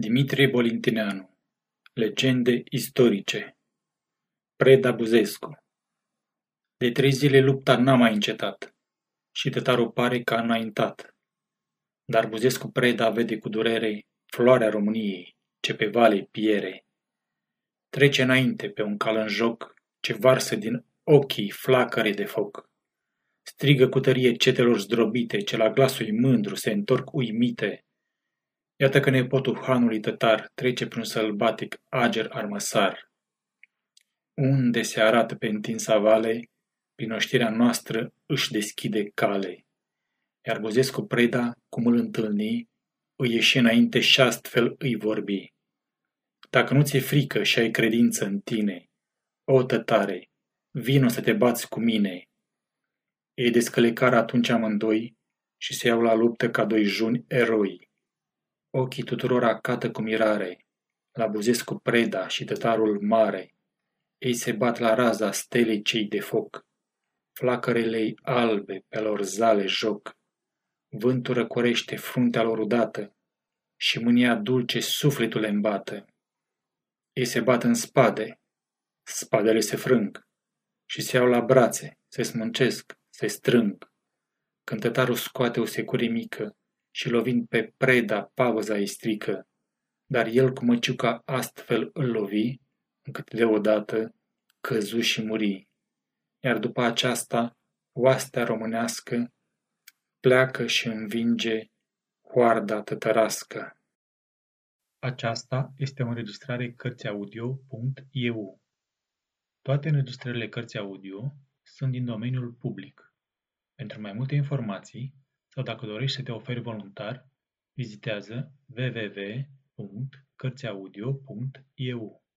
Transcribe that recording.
Dimitrie Bolintineanu Legende istorice Preda Buzescu De trei zile lupta n-a mai încetat și tătarul pare că a înaintat. Dar Buzescu Preda vede cu durere floarea României ce pe vale piere. Trece înainte pe un cal în joc ce varsă din ochii flacăre de foc. Strigă cu tărie cetelor zdrobite ce la glasul mândru se întorc uimite Iată că nepotul hanului tătar trece prin sălbatic ager armăsar. Unde se arată pe întinsa vale, prin oștirea noastră își deschide cale. Iar Buzescu Preda, cum îl întâlni, îi ieși înainte și astfel îi vorbi. Dacă nu ți-e frică și ai credință în tine, o tătare, vino să te bați cu mine. Ei descălecară atunci amândoi și se iau la luptă ca doi juni eroi. Ochii tuturora cată cu mirare, la Buzescu Preda și tătarul mare. Ei se bat la raza stelei cei de foc, flacărele albe pe lor zale joc. Vântul răcorește fruntea lor udată și mânia dulce sufletul le îmbată. Ei se bat în spade, spadele se frâng și se iau la brațe, se smâncesc, se strâng. Când tătarul scoate o secure mică, și lovind pe preda pauza îi strică, dar el cu măciuca astfel îl lovi, încât deodată căzu și muri. Iar după aceasta, oastea românească pleacă și învinge hoarda tătărască. Aceasta este o înregistrare Cărțiaudio.eu. Toate înregistrările Cărțiaudio sunt din domeniul public. Pentru mai multe informații, sau dacă dorești să te oferi voluntar, vizitează www.cărțiaudio.eu.